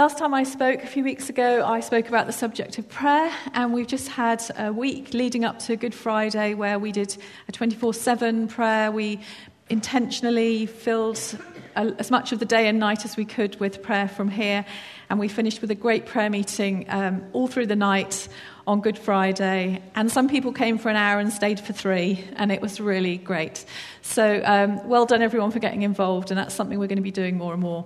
Last time I spoke, a few weeks ago, I spoke about the subject of prayer, and we've just had a week leading up to Good Friday where we did a 24 7 prayer. We intentionally filled as much of the day and night as we could with prayer from here, and we finished with a great prayer meeting um, all through the night on Good Friday. And some people came for an hour and stayed for three, and it was really great. So, um, well done, everyone, for getting involved, and that's something we're going to be doing more and more.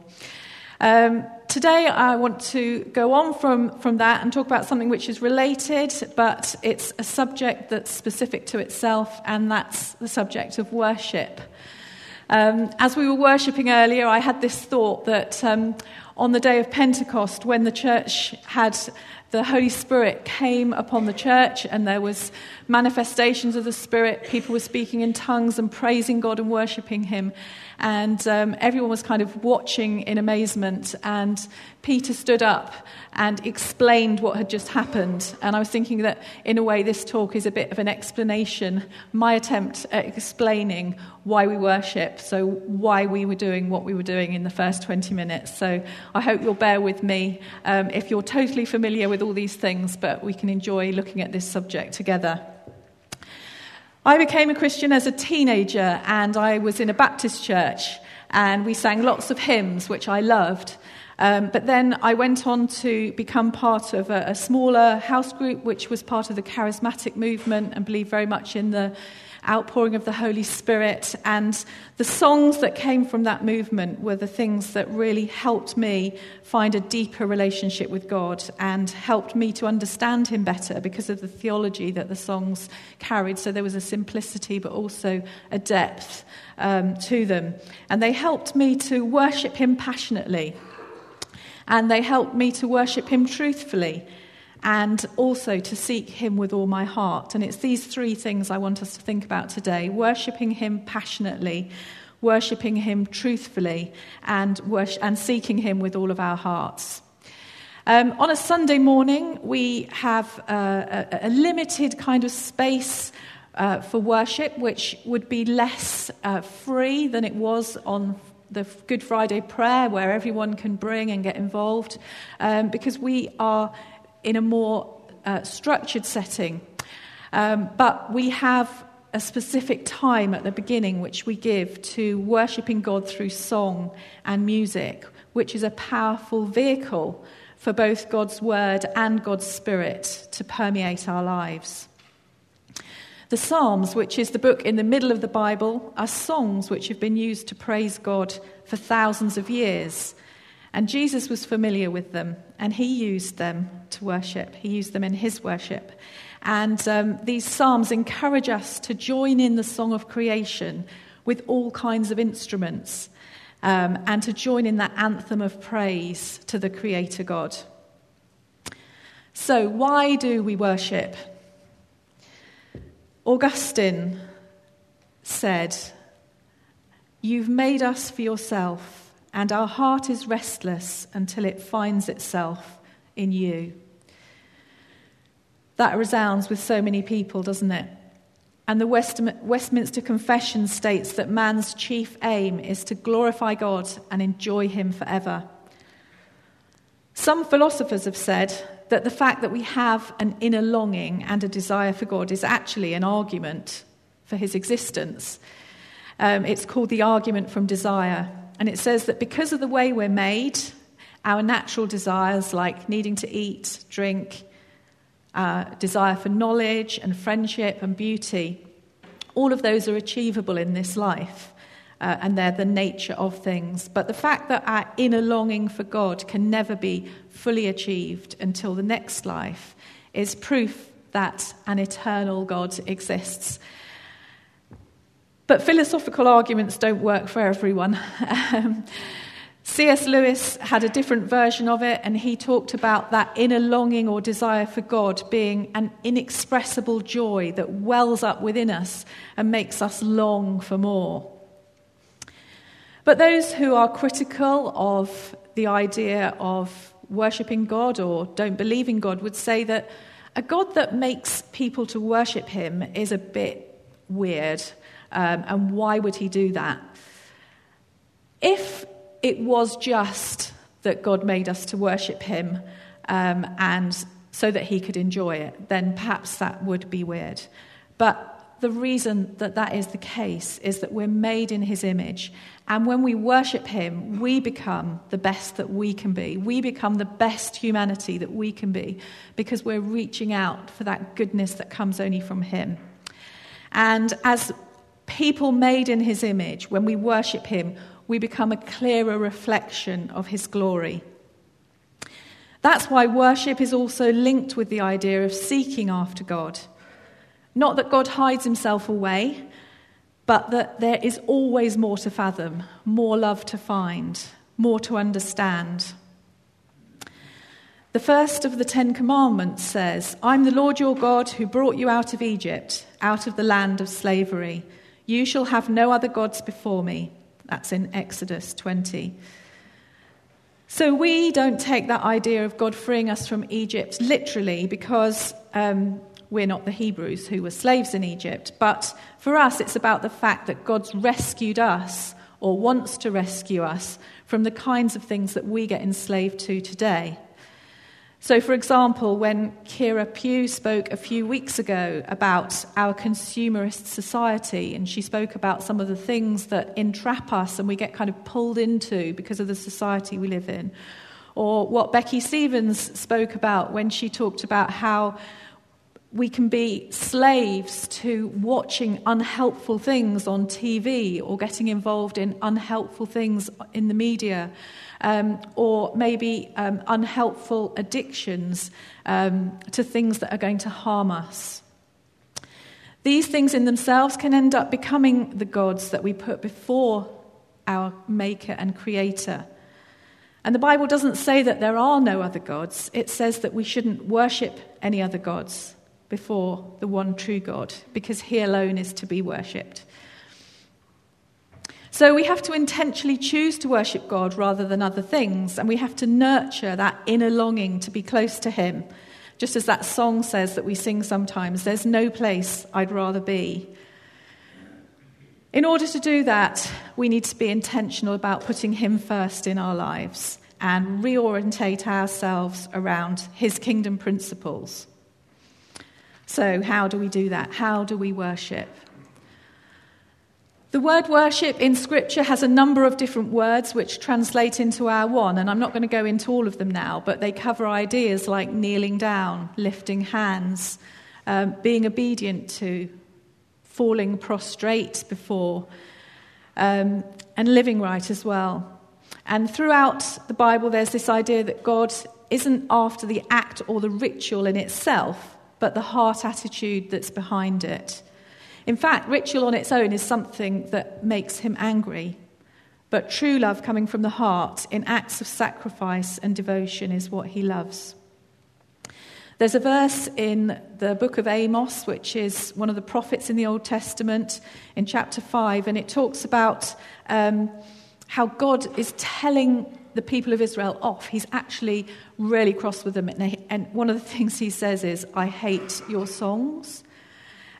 Um, today, I want to go on from, from that and talk about something which is related, but it's a subject that's specific to itself, and that's the subject of worship. Um, as we were worshipping earlier, I had this thought that um, on the day of Pentecost, when the church had the Holy Spirit came upon the church and there was manifestations of the Spirit. People were speaking in tongues and praising God and worshipping Him. And um, everyone was kind of watching in amazement. And Peter stood up and explained what had just happened. And I was thinking that, in a way, this talk is a bit of an explanation, my attempt at explaining why we worship, so why we were doing what we were doing in the first 20 minutes. So I hope you'll bear with me um, if you're totally familiar with all these things, but we can enjoy looking at this subject together. I became a Christian as a teenager, and I was in a Baptist church, and we sang lots of hymns, which I loved. Um, but then I went on to become part of a, a, smaller house group, which was part of the charismatic movement and believed very much in the outpouring of the Holy Spirit. And the songs that came from that movement were the things that really helped me find a deeper relationship with God and helped me to understand Him better because of the theology that the songs carried. So there was a simplicity, but also a depth um, to them. And they helped me to worship Him passionately. And they helped me to worship Him truthfully and also to seek Him with all my heart. And it's these three things I want us to think about today worshipping Him passionately, worshipping Him truthfully, and, worship, and seeking Him with all of our hearts. Um, on a Sunday morning, we have a, a, a limited kind of space uh, for worship, which would be less uh, free than it was on the Good Friday prayer, where everyone can bring and get involved, um, because we are in a more uh, structured setting. Um, but we have a specific time at the beginning which we give to worshipping God through song and music, which is a powerful vehicle for both God's word and God's spirit to permeate our lives. The Psalms, which is the book in the middle of the Bible, are songs which have been used to praise God for thousands of years. And Jesus was familiar with them, and he used them to worship. He used them in his worship. And um, these psalms encourage us to join in the song of creation with all kinds of instruments um, and to join in that anthem of praise to the Creator God. So, why do we worship? Augustine said, You've made us for yourself and our heart is restless until it finds itself in you. That resounds with so many people, doesn't it? And the Westminster Confession states that man's chief aim is to glorify God and enjoy Him forever. Some philosophers have said that the fact that we have an inner longing and a desire for God is actually an argument for His existence. Um, it's called the argument from desire. And it says that because of the way we're made, our natural desires like needing to eat, drink, uh, desire for knowledge and friendship and beauty, all of those are achievable in this life. Uh, and they're the nature of things. But the fact that our inner longing for God can never be fully achieved until the next life is proof that an eternal God exists but philosophical arguments don't work for everyone. Um, C.S. Lewis had a different version of it, and he talked about that inner longing or desire for God being an inexpressible joy that wells up within us and makes us long for more. But those who are critical of the idea of worshipping God or don't believe in God would say that a God that makes people to worship him is a bit weird. Um, and why would he do that? If it was just that God made us to worship Him um, and so that He could enjoy it, then perhaps that would be weird. But the reason that that is the case is that we're made in His image. And when we worship Him, we become the best that we can be. We become the best humanity that we can be because we're reaching out for that goodness that comes only from Him. And as people made in His image, when we worship Him, we become a clearer reflection of His glory. That's why worship is also linked with the idea of seeking after God. Not that God hides himself away, but that there is always more to fathom, more love to find, more to understand. The first of the Ten Commandments says, I'm the Lord your God who brought you out of Egypt, out of the land of slavery. You shall have no other gods before me. That's in Exodus 20. So we don't take that idea of God freeing us from Egypt literally because um, we're not the Hebrews who were slaves in Egypt. But for us, it's about the fact that God's rescued us or wants to rescue us from the kinds of things that we get enslaved to today. So, for example, when Kira Pugh spoke a few weeks ago about our consumerist society, and she spoke about some of the things that entrap us and we get kind of pulled into because of the society we live in, or what Becky Stevens spoke about when she talked about how we can be slaves to watching unhelpful things on TV or getting involved in unhelpful things in the media um, or maybe um, unhelpful addictions um, to things that are going to harm us. These things in themselves can end up becoming the gods that we put before our Maker and Creator. And the Bible doesn't say that there are no other gods, it says that we shouldn't worship any other gods before the one true God, because He alone is to be worshipped. So we have to intentionally choose to worship God rather than other things, and we have to nurture that inner longing to be close to Him. Just as that song says that we sing sometimes, there's no place I'd rather be. In order to do that, we need to be intentional about putting Him first in our lives and reorientate ourselves around His kingdom principles. So, how do we do that? How do we worship? The word worship in Scripture has a number of different words which translate into our one, and I'm not going to go into all of them now, but they cover ideas like kneeling down, lifting hands, um, being obedient to, falling prostrate before, um, and living right as well. And throughout the Bible, there's this idea that God isn't after the act or the ritual in itself, but the heart attitude that's behind it. In fact, ritual on its own is something that makes him angry. But true love coming from the heart in acts of sacrifice and devotion is what he loves. There's a verse in the book of Amos, which is one of the prophets in the Old Testament, in chapter 5, and it talks about um, how God is telling the people of Israel off. He's actually really cross with them. And one of the things he says is, I hate your songs.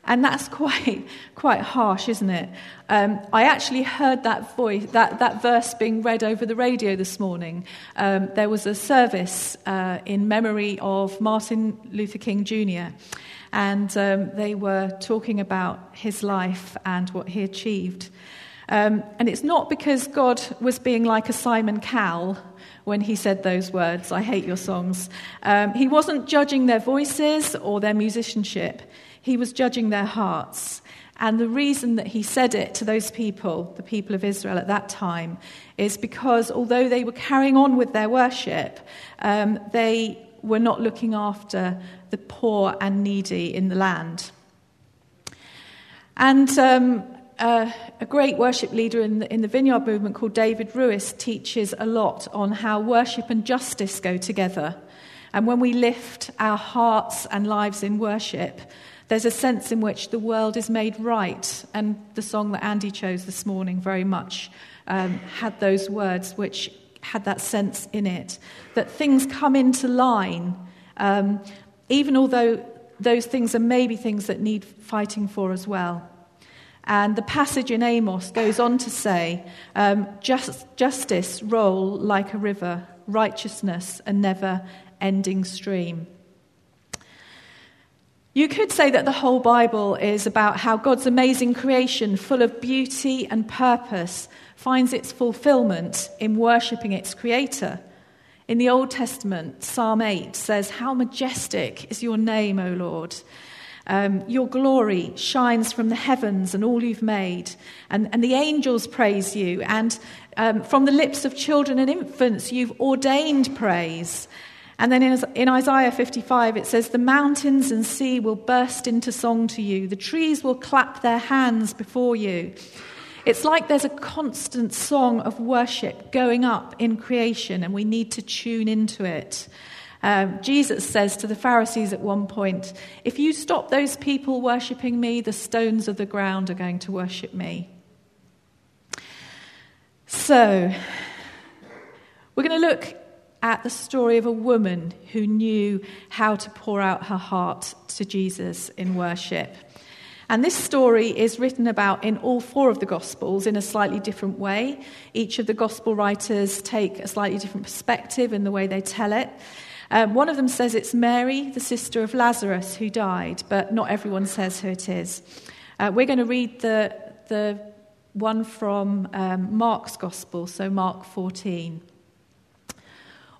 And that's quite, quite harsh, isn't it? Um, I actually heard that voice, that, that verse being read over the radio this morning. Um, there was a service uh, in memory of Martin Luther King Jr., and um, they were talking about his life and what he achieved. Um, and it's not because God was being like a Simon Cowell when he said those words, I hate your songs. Um, he wasn't judging their voices or their musicianship, he was judging their hearts. And the reason that he said it to those people, the people of Israel at that time, is because although they were carrying on with their worship, um, they were not looking after the poor and needy in the land. And um, uh, a great worship leader in the, in the Vineyard movement called David Ruis teaches a lot on how worship and justice go together. And when we lift our hearts and lives in worship, there's a sense in which the world is made right. And the song that Andy chose this morning very much um, had those words which had that sense in it that things come into line, um, even although those things are maybe things that need fighting for as well. And the passage in Amos goes on to say, um, just, Justice roll like a river, righteousness, a never ending stream. You could say that the whole Bible is about how God's amazing creation, full of beauty and purpose, finds its fulfillment in worshipping its creator. In the Old Testament, Psalm 8 says, How majestic is your name, O Lord! Um, your glory shines from the heavens and all you've made, and, and the angels praise you, and um, from the lips of children and infants you've ordained praise. And then in, in Isaiah 55, it says, The mountains and sea will burst into song to you, the trees will clap their hands before you. It's like there's a constant song of worship going up in creation, and we need to tune into it. Um, Jesus says to the Pharisees at one point, If you stop those people worshipping me, the stones of the ground are going to worship me. So, we're going to look at the story of a woman who knew how to pour out her heart to Jesus in worship. And this story is written about in all four of the Gospels in a slightly different way. Each of the Gospel writers take a slightly different perspective in the way they tell it. Um, one of them says it's Mary, the sister of Lazarus, who died, but not everyone says who it is. Uh, we're going to read the, the one from um, Mark's Gospel, so Mark 14.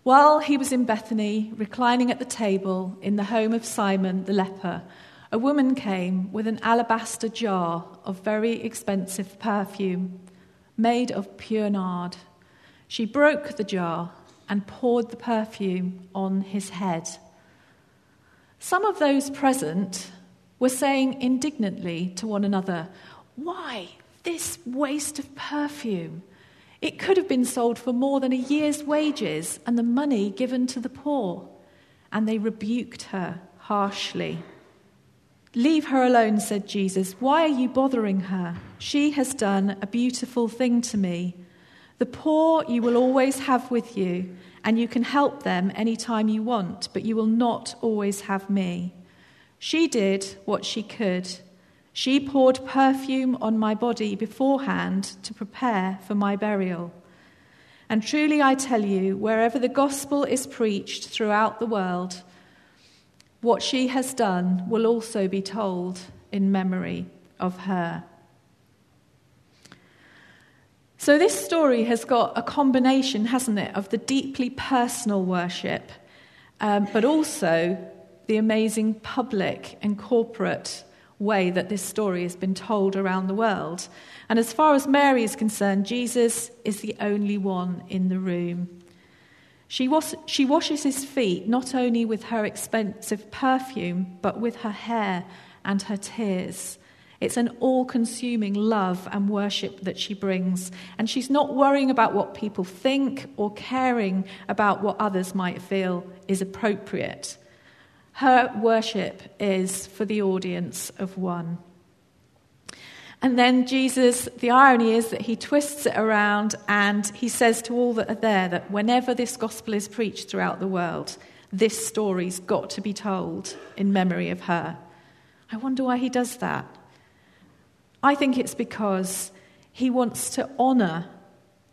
While he was in Bethany, reclining at the table in the home of Simon the leper, a woman came with an alabaster jar of very expensive perfume made of pure nard. She broke the jar and poured the perfume on his head. Some of those present were saying indignantly to one another, Why this waste of perfume? It could have been sold for more than a year's wages and the money given to the poor. And they rebuked her harshly. Leave her alone, said Jesus. Why are you bothering her? She has done a beautiful thing to me. The poor you will always have with you, and you can help them any time you want, but you will not always have me. She did what she could. She poured perfume on my body beforehand to prepare for my burial. And truly I tell you, wherever the gospel is preached throughout the world, what she has done will also be told in memory of her. So, this story has got a combination, hasn't it, of the deeply personal worship, um, but also the amazing public and corporate way that this story has been told around the world. And as far as Mary is concerned, Jesus is the only one in the room. She, was, she washes his feet not only with her expensive perfume, but with her hair and her tears. It's an all consuming love and worship that she brings. And she's not worrying about what people think or caring about what others might feel is appropriate. Her worship is for the audience of one. And then Jesus, the irony is that he twists it around and he says to all that are there that whenever this gospel is preached throughout the world, this story's got to be told in memory of her. I wonder why he does that. I think it's because he wants to honour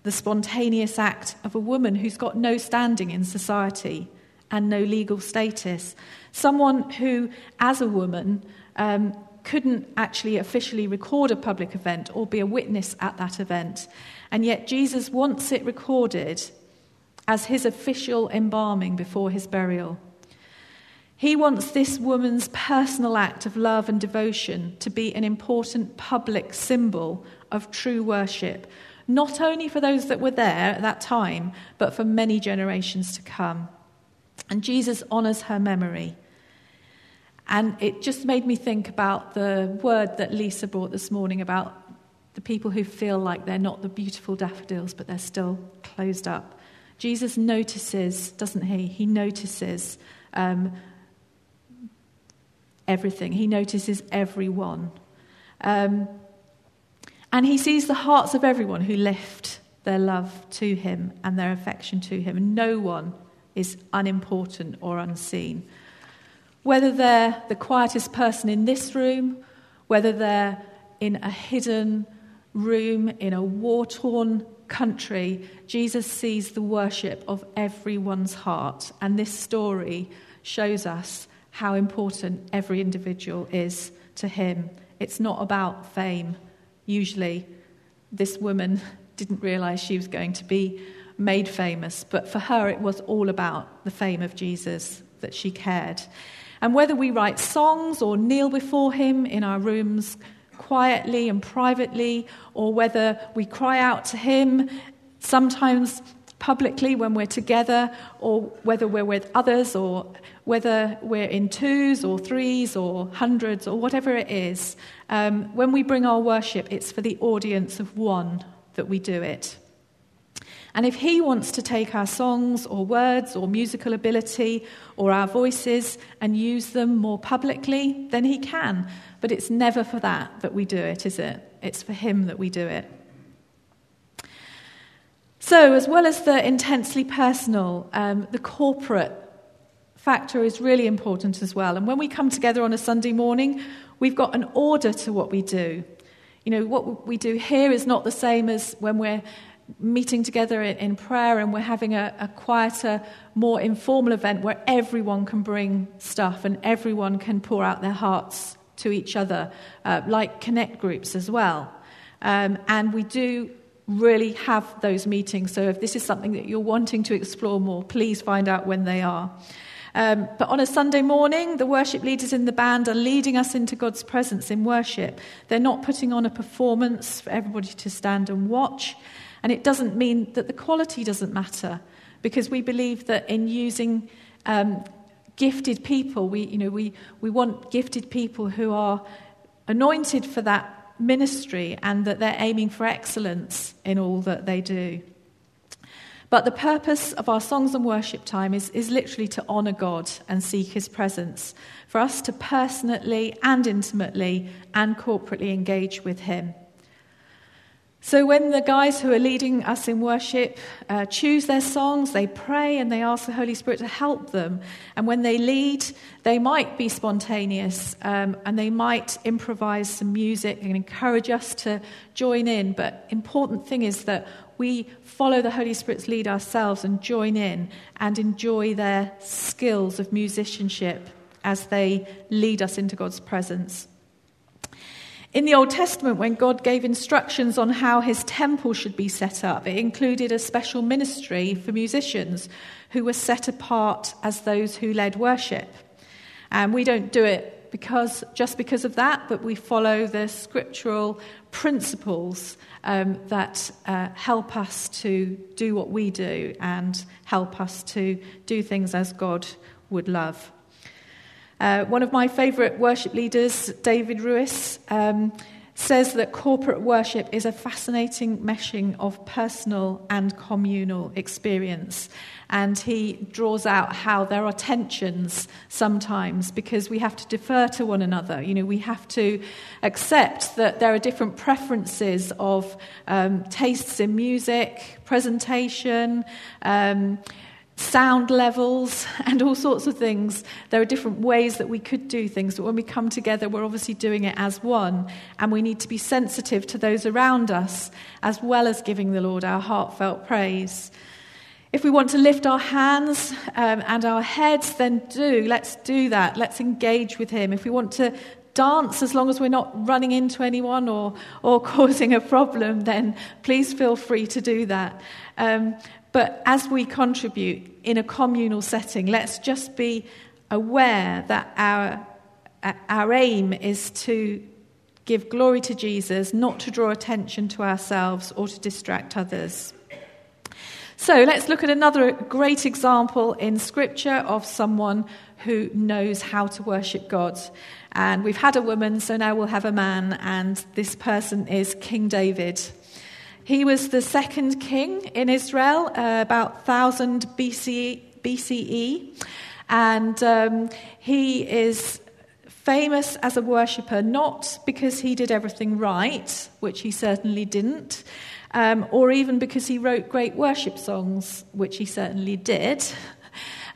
the spontaneous act of a woman who's got no standing in society and no legal status. Someone who, as a woman, um, couldn't actually officially record a public event or be a witness at that event. And yet, Jesus wants it recorded as his official embalming before his burial. He wants this woman's personal act of love and devotion to be an important public symbol of true worship, not only for those that were there at that time, but for many generations to come. And Jesus honors her memory. And it just made me think about the word that Lisa brought this morning about the people who feel like they're not the beautiful daffodils, but they're still closed up. Jesus notices, doesn't he? He notices um, everything, he notices everyone. Um, and he sees the hearts of everyone who lift their love to him and their affection to him. No one is unimportant or unseen. Whether they're the quietest person in this room, whether they're in a hidden room in a war torn country, Jesus sees the worship of everyone's heart. And this story shows us how important every individual is to him. It's not about fame. Usually, this woman didn't realize she was going to be made famous, but for her, it was all about the fame of Jesus that she cared. And whether we write songs or kneel before him in our rooms quietly and privately, or whether we cry out to him, sometimes publicly when we're together, or whether we're with others, or whether we're in twos or threes or hundreds or whatever it is, um, when we bring our worship, it's for the audience of one that we do it. And if He wants to take our songs or words or musical ability or our voices and use them more publicly, then He can. But it's never for that that we do it, is it? It's for Him that we do it. So, as well as the intensely personal, um, the corporate factor is really important as well. And when we come together on a Sunday morning, we've got an order to what we do. You know, what we do here is not the same as when we're meeting together in prayer and we're having a, a, quieter, more informal event where everyone can bring stuff and everyone can pour out their hearts to each other, uh, like connect groups as well. Um, and we do really have those meetings. So if this is something that you're wanting to explore more, please find out when they are. Um, but on a Sunday morning, the worship leaders in the band are leading us into God's presence in worship. They're not putting on a performance for everybody to stand and watch. And it doesn't mean that the quality doesn't matter, because we believe that in using um, gifted people, we, you know, we, we want gifted people who are anointed for that ministry and that they're aiming for excellence in all that they do. But the purpose of our songs and worship time is, is literally to honour God and seek His presence, for us to personally and intimately and corporately engage with Him. So, when the guys who are leading us in worship uh, choose their songs, they pray and they ask the Holy Spirit to help them. And when they lead, they might be spontaneous um, and they might improvise some music and encourage us to join in. But important thing is that we follow the Holy Spirit's lead ourselves and join in and enjoy their skills of musicianship as they lead us into God's presence. In the Old Testament, when God gave instructions on how his temple should be set up, it included a special ministry for musicians who were set apart as those who led worship. And we don't do it because, just because of that, but we follow the scriptural principles um, that uh, help us to do what we do and help us to do things as God would love. Uh, one of my favourite worship leaders, David Ruis, um, says that corporate worship is a fascinating meshing of personal and communal experience. And he draws out how there are tensions sometimes because we have to defer to one another. You know, we have to accept that there are different preferences of um, tastes in music, presentation. Um, sound levels and all sorts of things. There are different ways that we could do things, but when we come together, we're obviously doing it as one, and we need to be sensitive to those around us, as well as giving the Lord our heartfelt praise. If we want to lift our hands um, and our heads, then do. Let's do that. Let's engage with Him. If we want to dance, as long as we're not running into anyone or, or causing a problem, then please feel free to do that. Um, but as we contribute in a communal setting, let's just be aware that our, our aim is to give glory to Jesus, not to draw attention to ourselves or to distract others. So let's look at another great example in Scripture of someone who knows how to worship God. And we've had a woman, so now we'll have a man, and this person is King David. He was the second king in Israel, uh, about 1000 BCE, BCE and um, he is famous as a worshipper not because he did everything right, which he certainly didn't, um, or even because he wrote great worship songs, which he certainly did.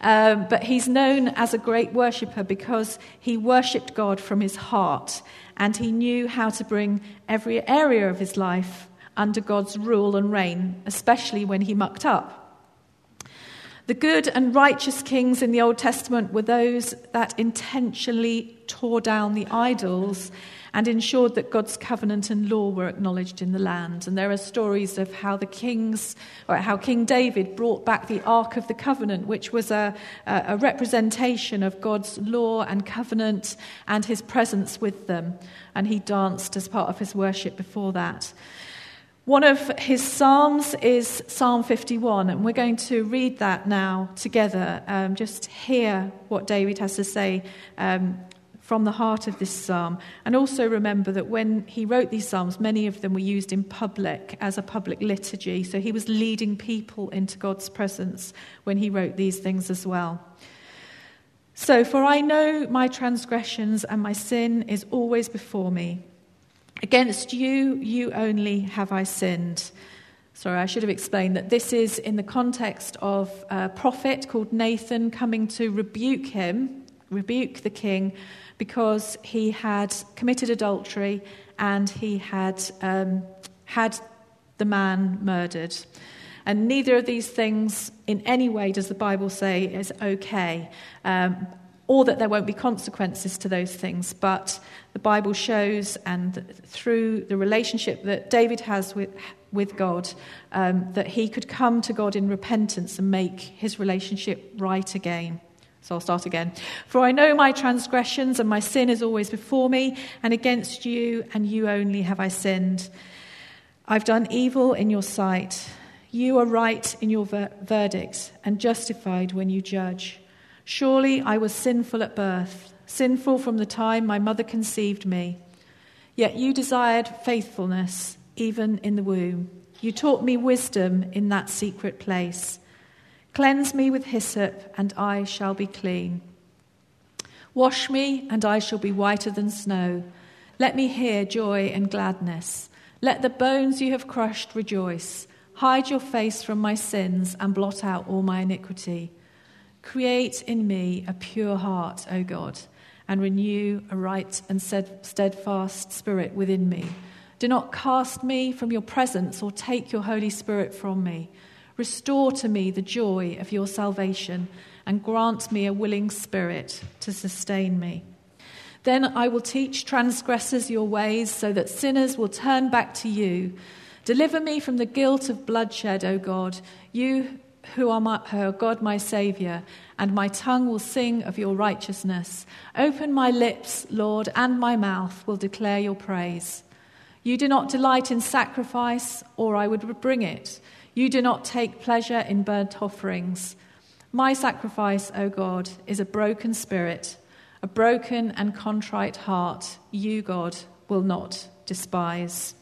Um, but he's known as a great worshipper because he worshipped God from his heart and he knew how to bring every area of his life under God's rule and reign, especially when he mucked up. The good and righteous kings in the Old Testament were those that intentionally tore down the idols and ensured that God's covenant and law were acknowledged in the land. And there are stories of how the kings, or how King David brought back the Ark of the Covenant, which was a, a representation of God's law and covenant and his presence with them. And he danced as part of his worship before that. One of his Psalms is Psalm 51, and we're going to read that now together. Um, just hear what David has to say um, from the heart of this psalm. And also remember that when he wrote these psalms, many of them were used in public as a public liturgy. So he was leading people into God's presence when he wrote these things as well. So, for I know my transgressions and my sin is always before me. Against you, you only have I sinned. Sorry, I should have explained that this is in the context of a prophet called Nathan coming to rebuke him, rebuke the king, because he had committed adultery and he had um, had the man murdered. And neither of these things, in any way, does the Bible say is okay. Um, or that there won't be consequences to those things. But the Bible shows, and through the relationship that David has with, with God, um, that he could come to God in repentance and make his relationship right again. So I'll start again. For I know my transgressions, and my sin is always before me, and against you and you only have I sinned. I've done evil in your sight. You are right in your ver- verdicts and justified when you judge. Surely I was sinful at birth, sinful from the time my mother conceived me. Yet you desired faithfulness even in the womb. You taught me wisdom in that secret place. Cleanse me with hyssop, and I shall be clean. Wash me, and I shall be whiter than snow. Let me hear joy and gladness. Let the bones you have crushed rejoice. Hide your face from my sins and blot out all my iniquity. Create in me a pure heart, O God, and renew a right and steadfast spirit within me. Do not cast me from your presence or take your Holy Spirit from me. Restore to me the joy of your salvation and grant me a willing spirit to sustain me. Then I will teach transgressors your ways so that sinners will turn back to you. Deliver me from the guilt of bloodshed, O God, you who are, my, are God my Saviour, and my tongue will sing of your righteousness. Open my lips, Lord, and my mouth will declare your praise. You do not delight in sacrifice, or I would bring it. You do not take pleasure in burnt offerings. My sacrifice, O God, is a broken spirit, a broken and contrite heart. You, God, will not despise.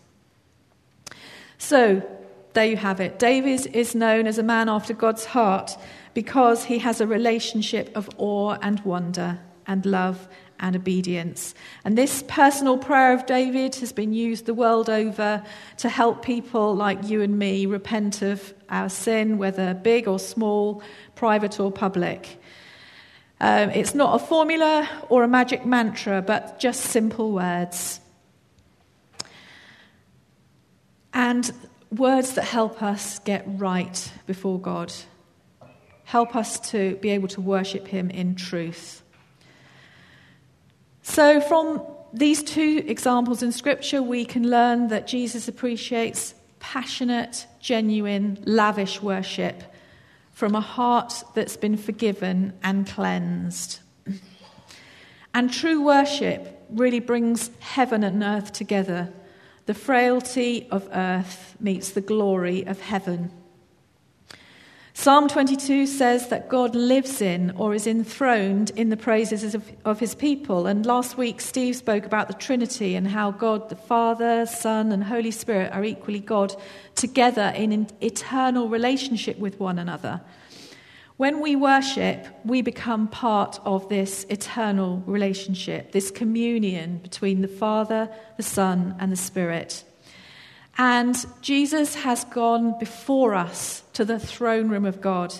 So, there you have it. David is known as a man after God's heart because he has a relationship of awe and wonder and love and obedience. And this personal prayer of David has been used the world over to help people like you and me repent of our sin, whether big or small, private or public. Um, it's not a formula or a magic mantra, but just simple words. And words that help us get right before God, help us to be able to worship Him in truth. So, from these two examples in Scripture, we can learn that Jesus appreciates passionate, genuine, lavish worship from a heart that's been forgiven and cleansed. And true worship really brings heaven and earth together the frailty of earth meets the glory of heaven. Psalm 22 says that God lives in or is enthroned in the praises of, of, his people. And last week, Steve spoke about the Trinity and how God, the Father, Son, and Holy Spirit are equally God together in an eternal relationship with one another. When we worship, we become part of this eternal relationship, this communion between the Father, the Son, and the Spirit. And Jesus has gone before us to the throne room of God.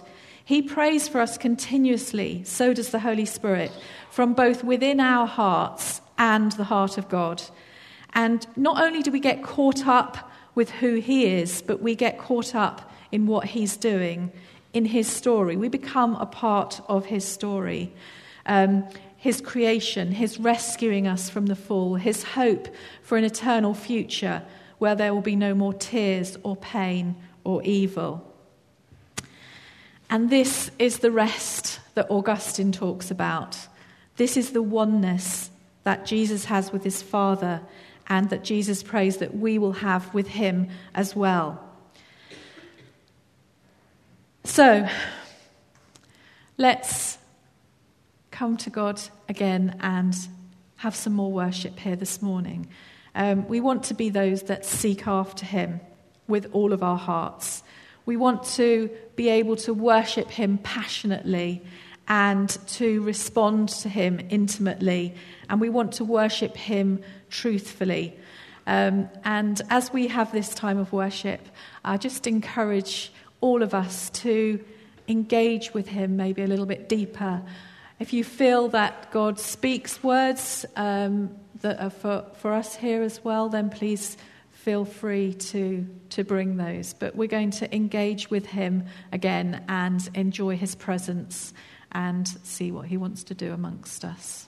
He prays for us continuously, so does the Holy Spirit, from both within our hearts and the heart of God. And not only do we get caught up with who he is, but we get caught up in what he's doing in his story. We become a part of his story. Um, his creation, his rescuing us from the fall, his hope for an eternal future where there will be no more tears or pain or evil. And this is the rest that Augustine talks about. This is the oneness that Jesus has with his Father and that Jesus prays that we will have with him as well. So, let's come to God again and have some more worship here this morning. Um, we want to be those that seek after him with all of our hearts. We want to be able to worship him passionately and to respond to him intimately. And we want to worship him truthfully. Um, and as we have this time of worship, I just encourage all of us to engage with him maybe a little bit deeper. If you feel that God speaks words um, that are for, for us here as well, then please feel free to, to bring those. But we're going to engage with him again and enjoy his presence and see what he wants to do amongst us.